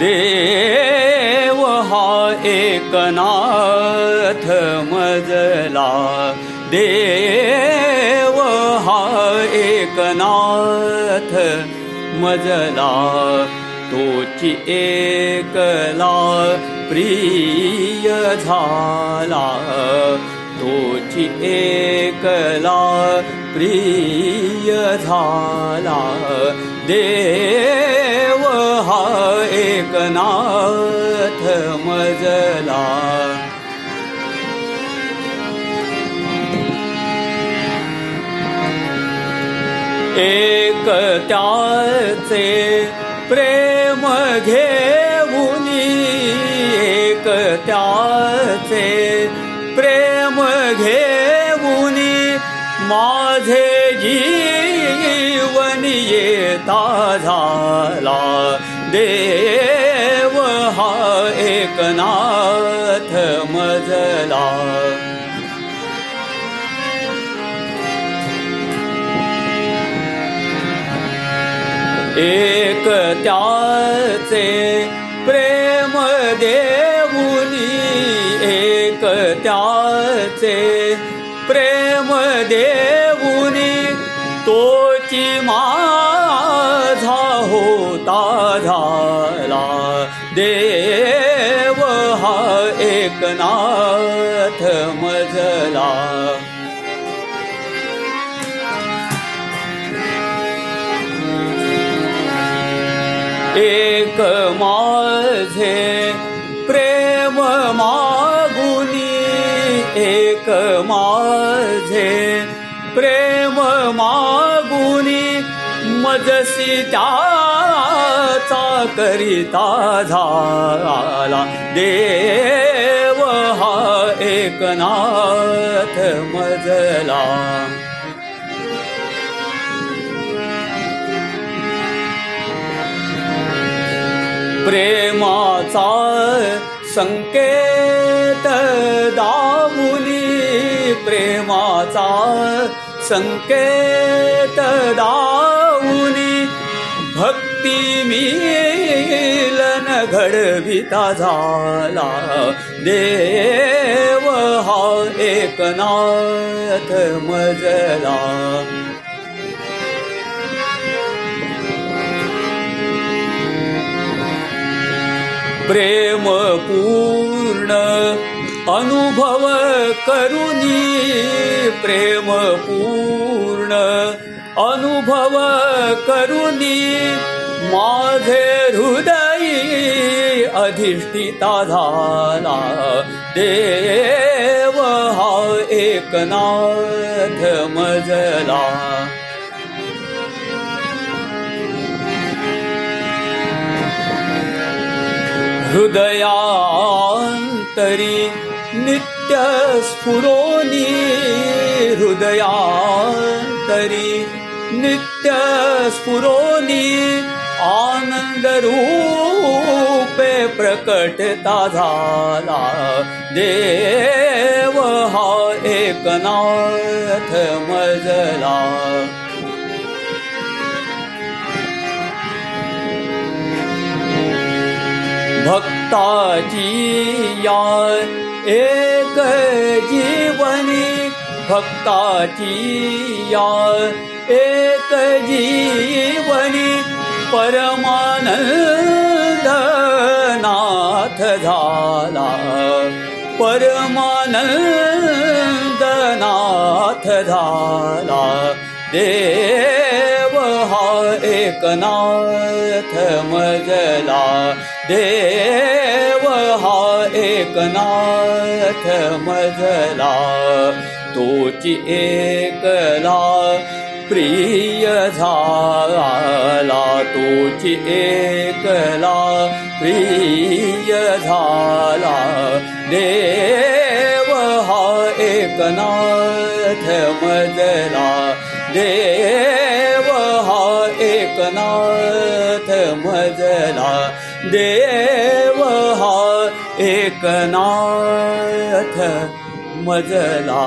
देव हा एकनाथ मजला। देव हा एकनाथ मजला। तोची एकला प्रिय झाला। तोची एकला प्रिय झाला। देव एकनाथ मजला। एक त्याचे प्रेम घेऊन एक त्याचे प्रेम घेऊन माझे जीवन येता झाला. देव हा एकनाथ मजला. एक त्याचे प्रेम देऊनी एक त्याचे प्रेम देऊनी तोची मा देव हा एकनाथ मजला। एक माझे प्रेम मागुनी एक माझे प्रेम मागुनी मजसी त्याचा करिता झाला. देव हा एकनाथ मजला. प्रेमाचा संकेत दामुनी प्रेमाचा संकेत दामुनी भक्ती मी घडविता झाला. देव हा एकनाथ मजला. प्रेम पूर्ण अनुभव करुनी. प्रेम पूर्ण अनुभव करुनी. माझे हृदय अधिष्ठिता झाला देव हा एकनाथ मजला। हृदयान्तरि नित्यस्फुरोनि। हृदयान्तरि नित्यस्फुरोनि आनन्दरूपे प्रकटता झाला। देव हा एकनाथ मजला। भक्ताची या एक जीवनी। भक्ताची या एक जीवनी परमानंद नाथ झाला परमानंद नाथ झाला देव हा एकनाथ मजला। देव हा एकनाथ मजला। तोची एकला प्रिय झाला तोची एकला प्रिय झाला देव हा एकनाथ मजला एकनाथ मजला हा एकनाथ मजला